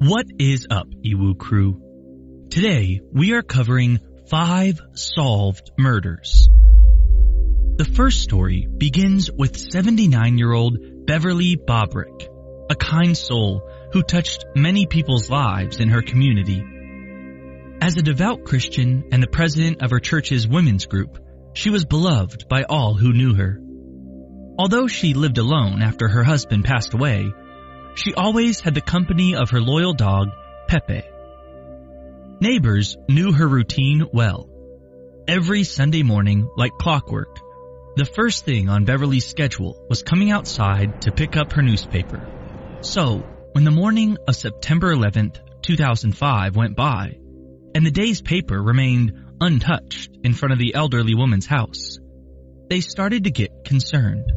What is up, Iwu crew? Today, we are covering five solved murders. The first story begins with 79-year-old Beverly Bobrick, a kind soul who touched many people's lives in her community. As a devout Christian and the president of her church's women's group, she was beloved by all who knew her. Although she lived alone after her husband passed away, she always had the company of her loyal dog, Pepe. Neighbors knew her routine well. Every Sunday morning, like clockwork, the first thing on Beverly's schedule was coming outside to pick up her newspaper. So, when the morning of September 11th, 2005 went by, and the day's paper remained untouched in front of the elderly woman's house, they started to get concerned.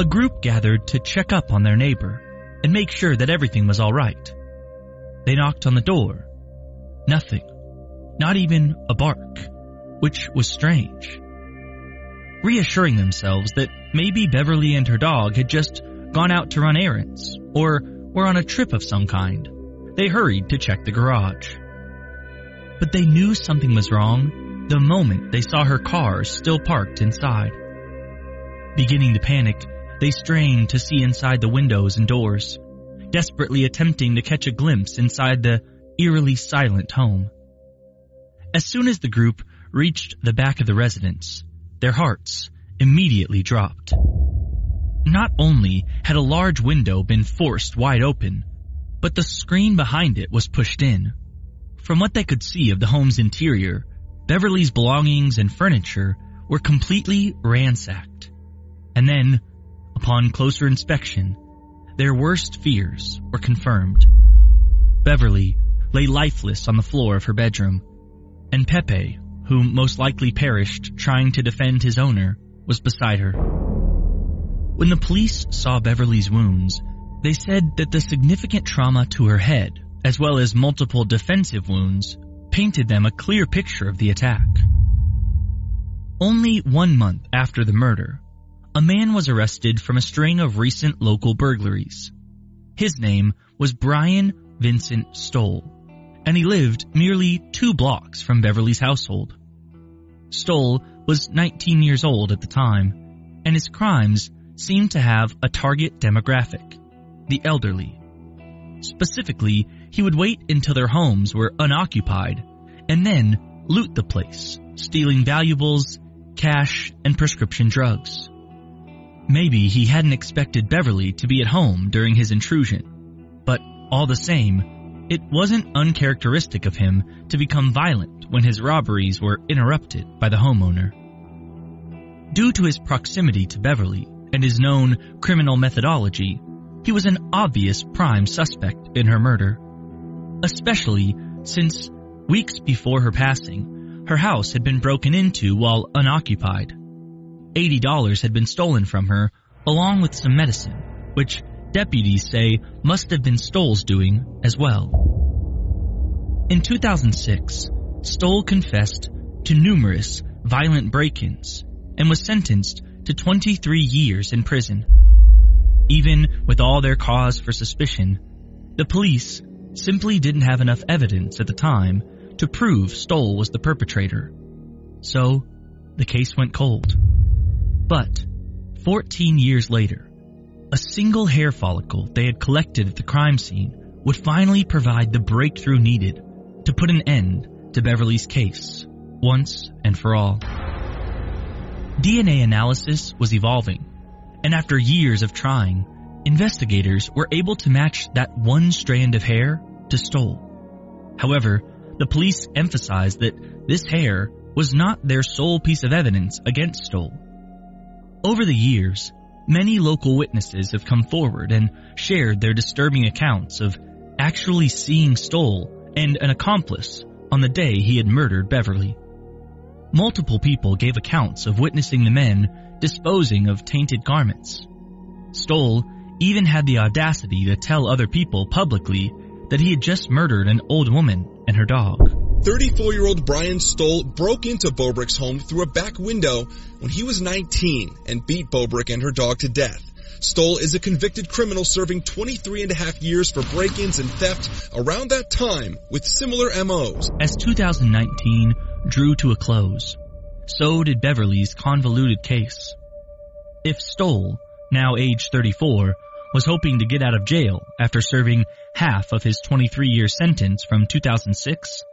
A group gathered to check up on their neighbor and make sure that everything was all right. They knocked on the door. Nothing. Not even a bark, which was strange. Reassuring themselves that maybe Beverly and her dog had just gone out to run errands or were on a trip of some kind, they hurried to check the garage. But they knew something was wrong the moment they saw her car still parked inside. Beginning to panic, they strained to see inside the windows and doors, desperately attempting to catch a glimpse inside the eerily silent home. As soon as the group reached the back of the residence, their hearts immediately dropped. Not only had a large window been forced wide open, but the screen behind it was pushed in. From what they could see of the home's interior, Beverly's belongings and furniture were completely ransacked. And then Upon closer inspection, their worst fears were confirmed. Beverly lay lifeless on the floor of her bedroom, and Pepe, who most likely perished trying to defend his owner, was beside her. When the police saw Beverly's wounds, they said that the significant trauma to her head, as well as multiple defensive wounds, painted them a clear picture of the attack. Only one month after the murder, a man was arrested from a string of recent local burglaries. His name was Brian Vincent Stoll, and he lived merely two blocks from Beverly's household. Stoll was 19 years old at the time, and his crimes seemed to have a target demographic, the elderly. Specifically, he would wait until their homes were unoccupied and then loot the place, stealing valuables, cash, and prescription drugs. Maybe he hadn't expected Beverly to be at home during his intrusion, but all the same, it wasn't uncharacteristic of him to become violent when his robberies were interrupted by the homeowner. Due to his proximity to Beverly and his known criminal methodology, he was an obvious prime suspect in her murder. Especially since weeks before her passing, her house had been broken into while unoccupied. $80 had been stolen from her, along with some medicine, which deputies say must have been Stoll's doing as well. In 2006, Stoll confessed to numerous violent break-ins and was sentenced to 23 years in prison. Even with all their cause for suspicion, the police simply didn't have enough evidence at the time to prove Stoll was the perpetrator. So, the case went cold. But 14 years later, a single hair follicle they had collected at the crime scene would finally provide the breakthrough needed to put an end to Beverly's case once and for all. DNA analysis was evolving, and after years of trying, investigators were able to match that one strand of hair to Stoll. However, the police emphasized that this hair was not their sole piece of evidence against Stoll. Over the years, many local witnesses have come forward and shared their disturbing accounts of actually seeing Stoll and an accomplice on the day he had murdered Beverly. Multiple people gave accounts of witnessing the men disposing of tainted garments. Stoll even had the audacity to tell other people publicly that he had just murdered an old woman and her dog. 34-year-old Brian Stoll broke into Bobrick's home through a back window when he was 19 and beat Bobrick and her dog to death. Stoll is a convicted criminal serving 23 and a half years for break-ins and theft around that time with similar MOs. As 2019 drew to a close, so did Beverly's convoluted case. If Stoll, now age 34, was hoping to get out of jail after serving half of his 23 year sentence from 2006,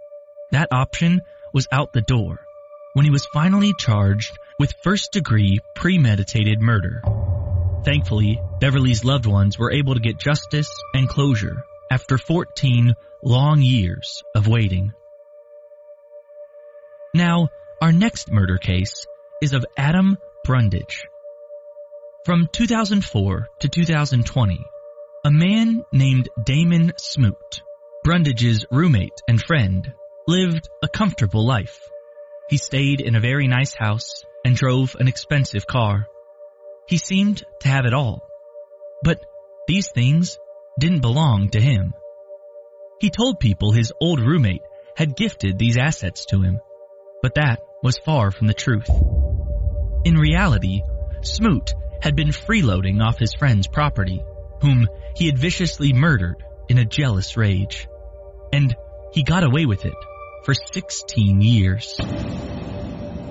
that option was out the door when he was finally charged with first degree premeditated murder. Thankfully, Beverly's loved ones were able to get justice and closure after 14 long years of waiting. Now, our next murder case is of Adam Brundage. From 2004 to 2020, a man named Damon Smoot, Brundage's roommate and friend, lived a comfortable life. He stayed in a very nice house and drove an expensive car. He seemed to have it all. But these things didn't belong to him. He told people his old roommate had gifted these assets to him, but that was far from the truth. In reality, Smoot had been freeloading off his friend's property, whom he had viciously murdered in a jealous rage. And he got away with it for 16 years.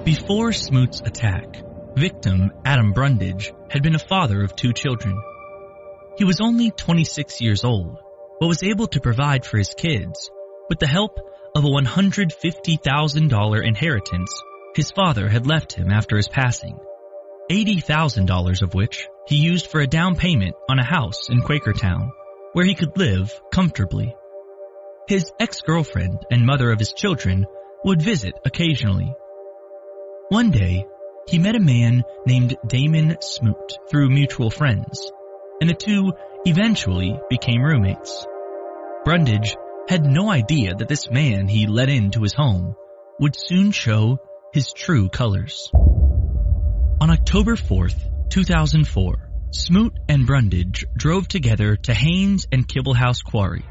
Before Smoot's attack, Victim, Adam Brundage, had been a father of two children. He was only 26 years old, but was able to provide for his kids with the help of a $150,000 inheritance his father had left him after his passing, $80,000 of which he used for a down payment on a house in Quakertown, where he could live comfortably. His ex-girlfriend and mother of his children would visit occasionally. One day, he met a man named Damon Smoot through mutual friends, and the two eventually became roommates. Brundage had no idea that this man he let into his home would soon show his true colors. On October 4th, 2004, Smoot and Brundage drove together to Haines and Kibblehouse Quarry.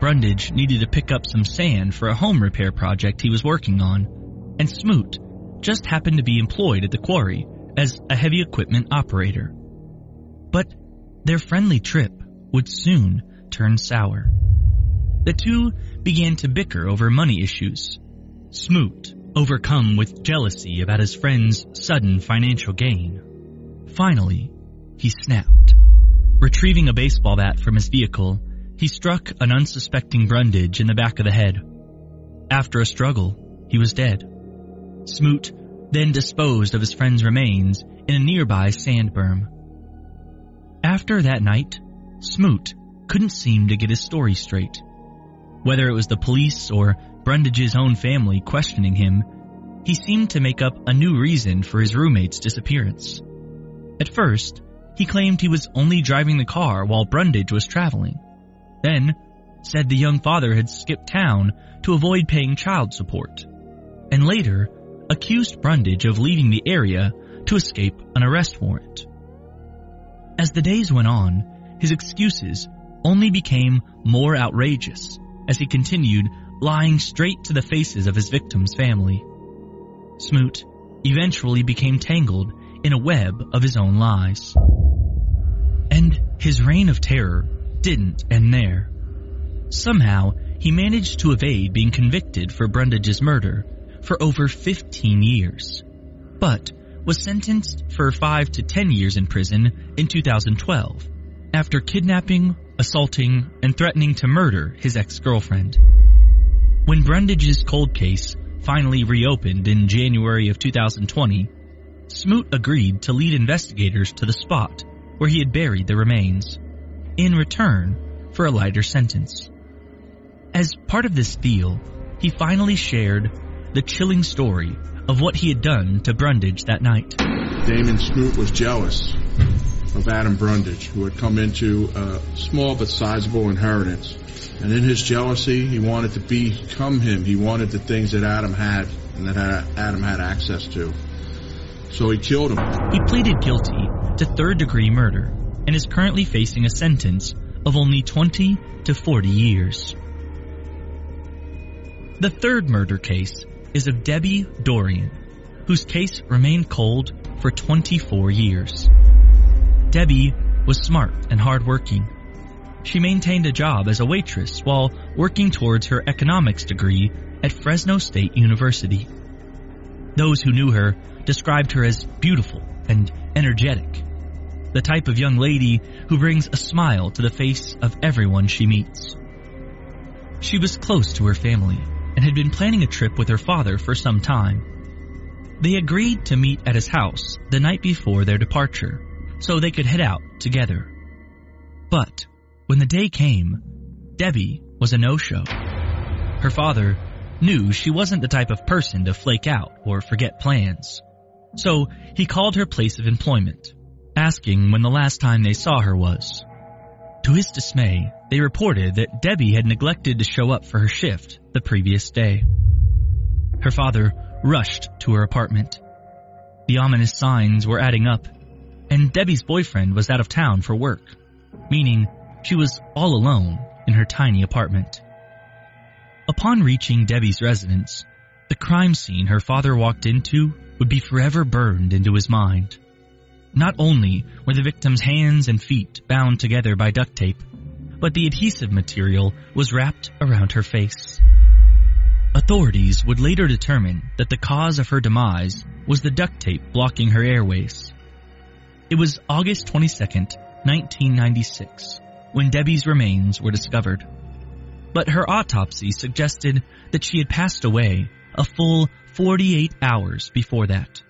Brundage needed to pick up some sand for a home repair project he was working on, and Smoot just happened to be employed at the quarry as a heavy equipment operator. But their friendly trip would soon turn sour. The two began to bicker over money issues. Smoot, overcome with jealousy about his friend's sudden financial gain. Finally, he snapped. Retrieving a baseball bat from his vehicle, he struck an unsuspecting Brundage in the back of the head. After a struggle, he was dead. Smoot then disposed of his friend's remains in a nearby sand berm. After that night, Smoot couldn't seem to get his story straight. Whether it was the police or Brundage's own family questioning him, he seemed to make up a new reason for his roommate's disappearance. At first, he claimed he was only driving the car while Brundage was traveling. Then, said the young father had skipped town to avoid paying child support. And later, accused Brundage of leaving the area to escape an arrest warrant. As the days went on, his excuses only became more outrageous as he continued lying straight to the faces of his victim's family. Smoot eventually became tangled in a web of his own lies. And his reign of terror didn't end there. Somehow, he managed to evade being convicted for Brundage's murder for over 15 years, but was sentenced for 5 to 10 years in prison in 2012 after kidnapping, assaulting, and threatening to murder his ex-girlfriend. When Brundage's cold case finally reopened in January of 2020, Smoot agreed to lead investigators to the spot where he had buried the remains, in return for a lighter sentence. As part of this deal, he finally shared the chilling story of what he had done to Brundage that night. Damon Smoot was jealous of Adam Brundage, who had come into a small but sizable inheritance. And in his jealousy, he wanted to become him. He wanted the things that Adam had and that Adam had access to. So he killed him. He pleaded guilty to third degree murder and is currently facing a sentence of only 20 to 40 years. The third murder case is of Debbie Dorian, whose case remained cold for 24 years. Debbie was smart and hardworking. She maintained a job as a waitress while working towards her economics degree at Fresno State University. Those who knew her described her as beautiful and energetic, the type of young lady who brings a smile to the face of everyone she meets. She was close to her family and had been planning a trip with her father for some time. They agreed to meet at his house the night before their departure so they could head out together. But when the day came, Debbie was a no-show. Her father knew she wasn't the type of person to flake out or forget plans. So he called her place of employment, asking when the last time they saw her was. To his dismay, they reported that Debbie had neglected to show up for her shift the previous day. Her father rushed to her apartment. The ominous signs were adding up, and Debbie's boyfriend was out of town for work, meaning she was all alone in her tiny apartment. Upon reaching Debbie's residence, the crime scene her father walked into would be forever burned into his mind. Not only were the victim's hands and feet bound together by duct tape, but the adhesive material was wrapped around her face. Authorities would later determine that the cause of her demise was the duct tape blocking her airways. It was August 22, 1996, when Debbie's remains were discovered. But her autopsy suggested that she had passed away a full 48 hours before that.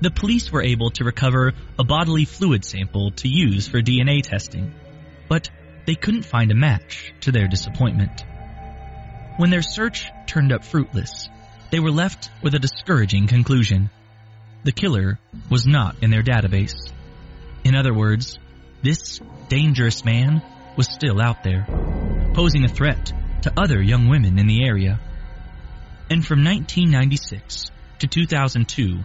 The police were able to recover a bodily fluid sample to use for DNA testing, but they couldn't find a match to their disappointment. When their search turned up fruitless, they were left with a discouraging conclusion. The killer was not in their database. In other words, this dangerous man was still out there, posing a threat to other young women in the area. And from 1996 to 2002,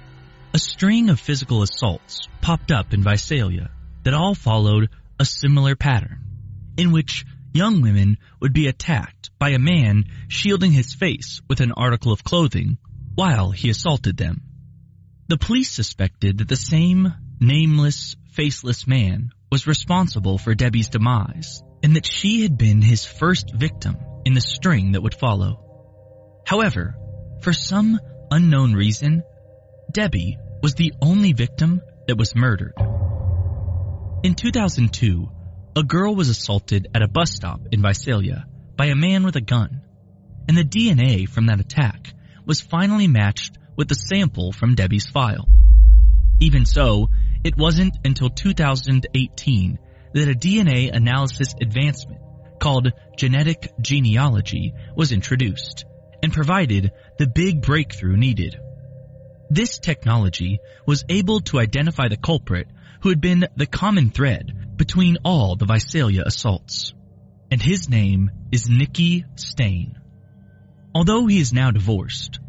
a string of physical assaults popped up in Visalia that all followed a similar pattern, in which young women would be attacked by a man shielding his face with an article of clothing while he assaulted them. The police suspected that the same nameless, faceless man was responsible for Debbie's demise and that she had been his first victim in the string that would follow. However, for some unknown reason, Debbie was the only victim that was murdered. In 2002, a girl was assaulted at a bus stop in Visalia by a man with a gun, and the DNA from that attack was finally matched with the sample from Debbie's file. Even so, it wasn't until 2018 that a DNA analysis advancement called genetic genealogy was introduced and provided the big breakthrough needed. This technology was able to identify the culprit who had been the common thread between all the Visalia assaults. And his name is Nicky Stain. Although he is now divorced,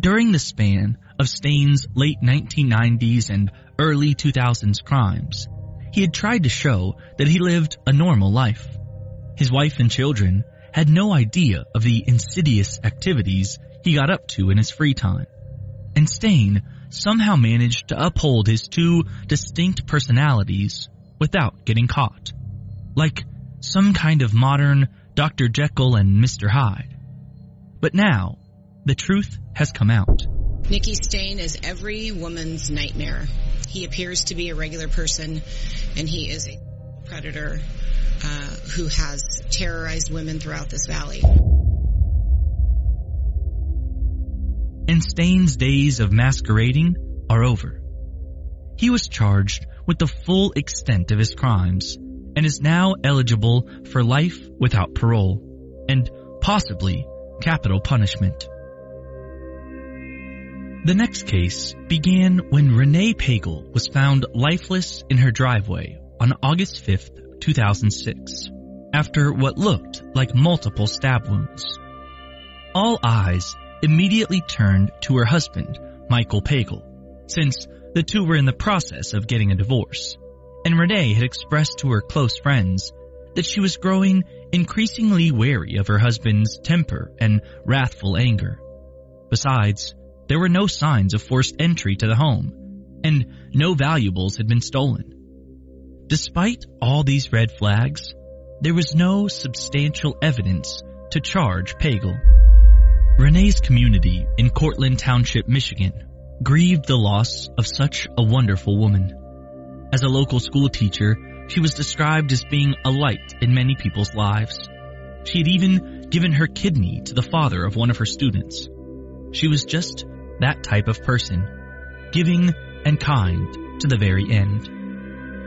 during the span of Stain's late 1990s and early 2000s crimes, he had tried to show that he lived a normal life. His wife and children had no idea of the insidious activities he got up to in his free time. And Stain somehow managed to uphold his two distinct personalities without getting caught. Like some kind of modern Dr. Jekyll and Mr. Hyde. But now, the truth has come out. Nikki Stain is every woman's nightmare. He appears to be a regular person, and he is a predator uh, who has terrorized women throughout this valley. And Stain's days of masquerading are over. He was charged with the full extent of his crimes and is now eligible for life without parole and possibly capital punishment. The next case began when Renee Pagel was found lifeless in her driveway on August 5th, 2006, after what looked like multiple stab wounds. All eyes immediately turned to her husband, Michael Pagel, since the two were in the process of getting a divorce, and Renee had expressed to her close friends that she was growing increasingly wary of her husband's temper and wrathful anger. Besides, there were no signs of forced entry to the home, and no valuables had been stolen. Despite all these red flags, there was no substantial evidence to charge Pagel. Renee's community in Courtland Township, Michigan, grieved the loss of such a wonderful woman. As a local school teacher, she was described as being a light in many people's lives. She had even given her kidney to the father of one of her students. She was just that type of person, giving and kind to the very end.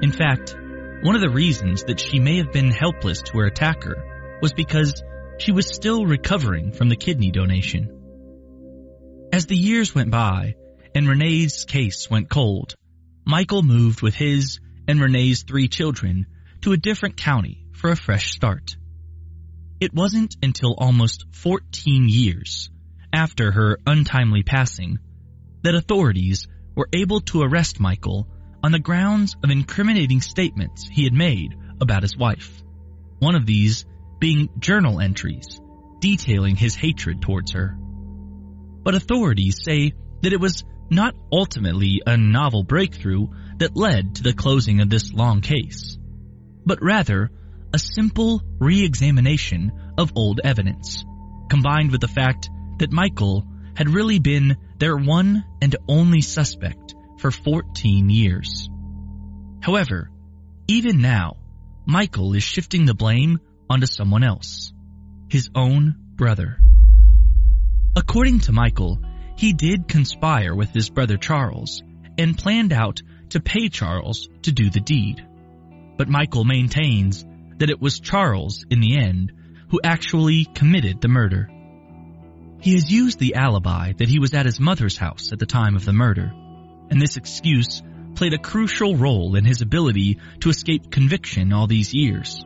In fact, one of the reasons that she may have been helpless to her attacker was because she was still recovering from the kidney donation. As the years went by and Renee's case went cold, Michael moved with his and Renee's three children to a different county for a fresh start. It wasn't until almost 14 years after her untimely passing that authorities were able to arrest Michael on the grounds of incriminating statements he had made about his wife. One of these being journal entries detailing his hatred towards her. But authorities say that it was not ultimately a novel breakthrough that led to the closing of this long case, but rather a simple re-examination of old evidence, combined with the fact that Michael had really been their one and only suspect for 14 years. However, even now, Michael is shifting the blame onto someone else, his own brother. According to Michael, he did conspire with his brother Charles and planned out to pay Charles to do the deed. But Michael maintains that it was Charles, in the end, who actually committed the murder. He has used the alibi that he was at his mother's house at the time of the murder, and this excuse played a crucial role in his ability to escape conviction all these years.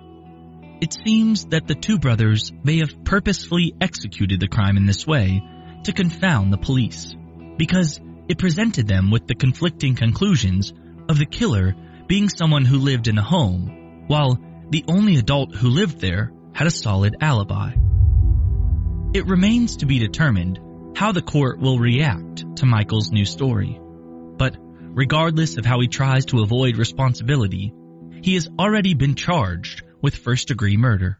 It seems that the two brothers may have purposefully executed the crime in this way to confound the police, because it presented them with the conflicting conclusions of the killer being someone who lived in the home, while the only adult who lived there had a solid alibi. It remains to be determined how the court will react to Michael's new story. But regardless of how he tries to avoid responsibility, he has already been charged with first degree murder.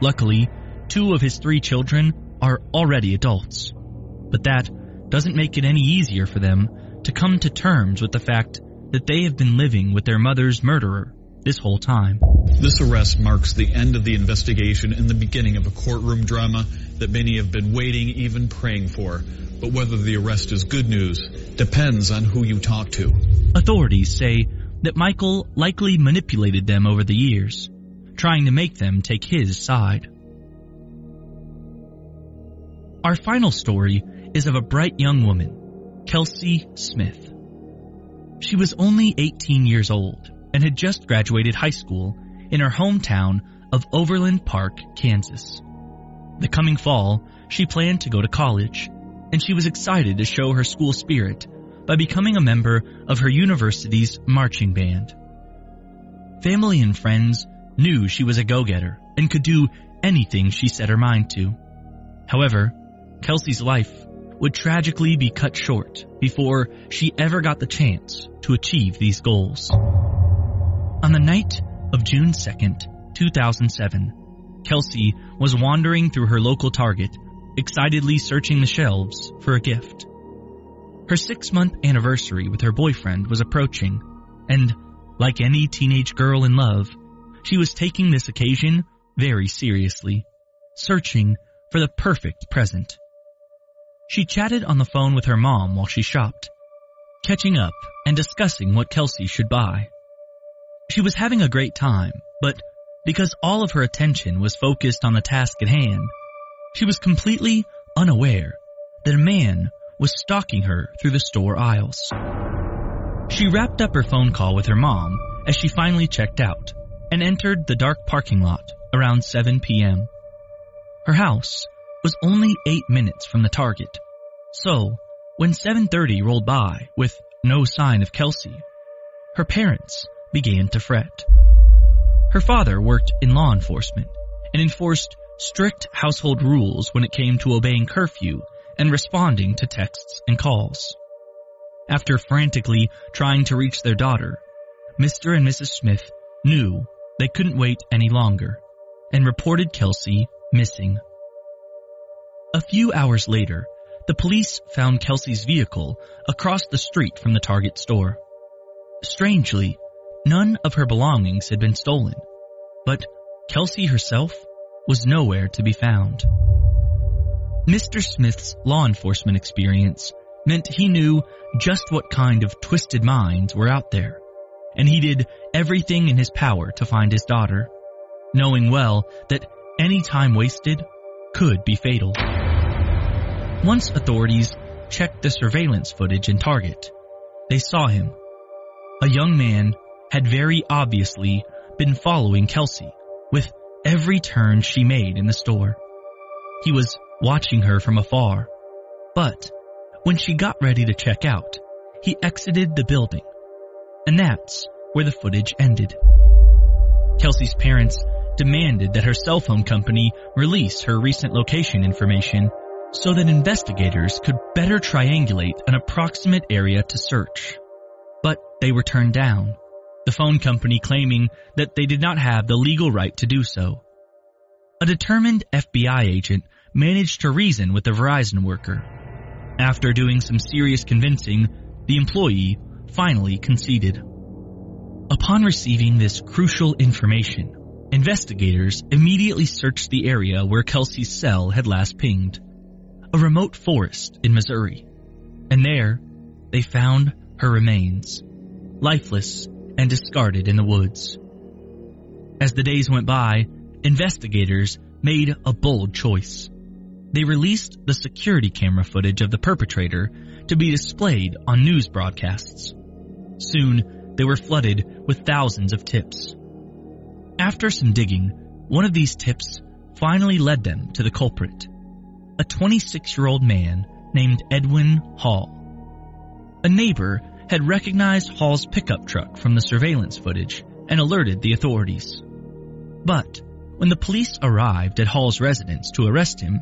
Luckily, two of his three children are already adults. But that doesn't make it any easier for them to come to terms with the fact that they have been living with their mother's murderer this whole time. This arrest marks the end of the investigation and the beginning of a courtroom drama that many have been waiting, even praying for. But whether the arrest is good news depends on who you talk to. Authorities say that Michael likely manipulated them over the years, trying to make them take his side. Our final story is of a bright young woman, Kelsey Smith. She was only 18 years old and had just graduated high school in her hometown of Overland Park, Kansas. The coming fall, she planned to go to college, and she was excited to show her school spirit by becoming a member of her university's marching band. Family and friends knew she was a go-getter and could do anything she set her mind to. However, Kelsey's life would tragically be cut short before she ever got the chance to achieve these goals. On the night of June 2nd, 2007, Kelsey was wandering through her local Target, excitedly searching the shelves for a gift. Her six month anniversary with her boyfriend was approaching, and like any teenage girl in love, she was taking this occasion very seriously, searching for the perfect present. She chatted on the phone with her mom while she shopped, catching up and discussing what Kelsey should buy. She was having a great time, but because all of her attention was focused on the task at hand, she was completely unaware that a man was stalking her through the store aisles. She wrapped up her phone call with her mom as she finally checked out and entered the dark parking lot around 7 p.m. Her house was only eight minutes from the target. So, when 7.30 rolled by with no sign of Kelsey, her parents began to fret. Her father worked in law enforcement and enforced strict household rules when it came to obeying curfew and responding to texts and calls. After frantically trying to reach their daughter, Mr. and Mrs. Smith knew they couldn't wait any longer and reported Kelsey missing. A few hours later, the police found Kelsey's vehicle across the street from the Target store. Strangely, none of her belongings had been stolen, but Kelsey herself was nowhere to be found. Mr. Smith's law enforcement experience meant he knew just what kind of twisted minds were out there, and he did everything in his power to find his daughter, knowing well that any time wasted could be fatal. Once authorities checked the surveillance footage in Target, they saw him. A young man had very obviously been following Kelsey with every turn she made in the store. He was watching her from afar, but when she got ready to check out, he exited the building. And that's where the footage ended. Kelsey's parents demanded that her cell phone company release her recent location information so that investigators could better triangulate an approximate area to search. But they were turned down, the phone company claiming that they did not have the legal right to do so. A determined FBI agent managed to reason with the Verizon worker. After doing some serious convincing, the employee finally conceded. Upon receiving this crucial information, investigators immediately searched the area where Kelsey's cell had last pinged a remote forest in Missouri. And there, they found her remains, lifeless and discarded in the woods. As the days went by, investigators made a bold choice. They released the security camera footage of the perpetrator to be displayed on news broadcasts. Soon, they were flooded with thousands of tips. After some digging, one of these tips finally led them to the culprit a 26 year old man named Edwin Hall. A neighbor had recognized Hall's pickup truck from the surveillance footage and alerted the authorities. But when the police arrived at Hall's residence to arrest him,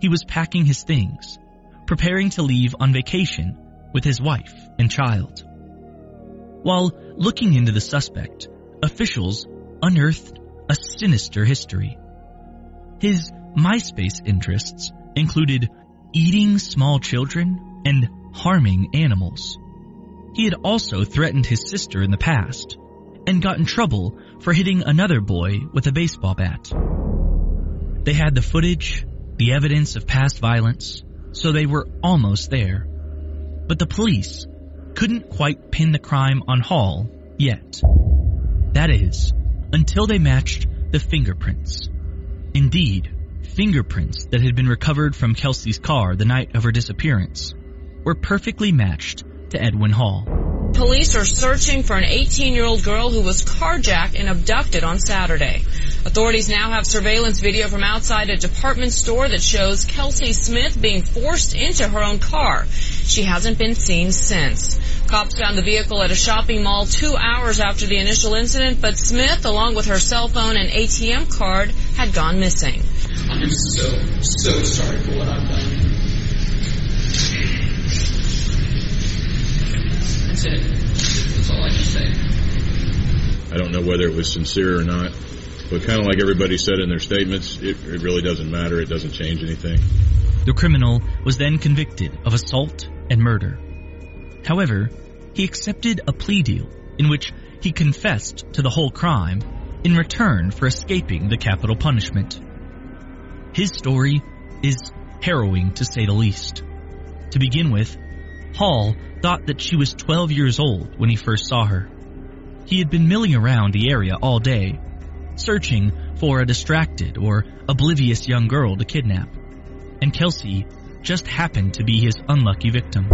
he was packing his things, preparing to leave on vacation with his wife and child. While looking into the suspect, officials unearthed a sinister history. His MySpace interests included eating small children and harming animals. He had also threatened his sister in the past and got in trouble for hitting another boy with a baseball bat. They had the footage, the evidence of past violence, so they were almost there. But the police couldn't quite pin the crime on Hall yet. That is, until they matched the fingerprints. Indeed, fingerprints that had been recovered from Kelsey's car the night of her disappearance were perfectly matched to Edwin Hall. Police are searching for an 18-year-old girl who was carjacked and abducted on Saturday. Authorities now have surveillance video from outside a department store that shows Kelsey Smith being forced into her own car. She hasn't been seen since. Cops found the vehicle at a shopping mall two hours after the initial incident, but Smith, along with her cell phone and ATM card, had gone missing. I'm so, so sorry for what I've done. That's it. That's all I can say. I don't know whether it was sincere or not, but kind of like everybody said in their statements, it, it really doesn't matter. It doesn't change anything. The criminal was then convicted of assault and murder. However, he accepted a plea deal in which he confessed to the whole crime in return for escaping the capital punishment. His story is harrowing to say the least. To begin with, Hall thought that she was 12 years old when he first saw her. He had been milling around the area all day, searching for a distracted or oblivious young girl to kidnap, and Kelsey just happened to be his unlucky victim.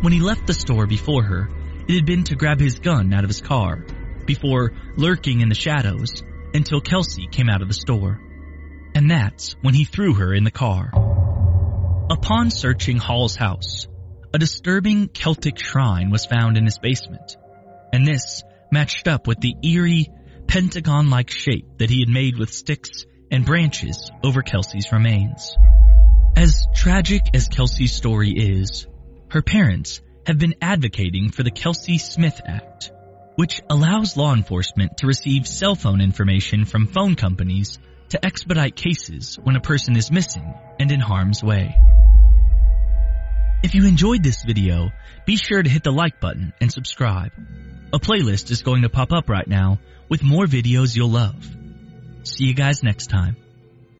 When he left the store before her, it had been to grab his gun out of his car, before lurking in the shadows until Kelsey came out of the store and that's when he threw her in the car. Upon searching Hall's house, a disturbing Celtic shrine was found in his basement, and this matched up with the eerie, pentagon-like shape that he had made with sticks and branches over Kelsey's remains. As tragic as Kelsey's story is, her parents have been advocating for the Kelsey Smith Act, which allows law enforcement to receive cell phone information from phone companies to expedite cases when a person is missing and in harm's way. If you enjoyed this video, be sure to hit the like button and subscribe. A playlist is going to pop up right now with more videos you'll love. See you guys next time.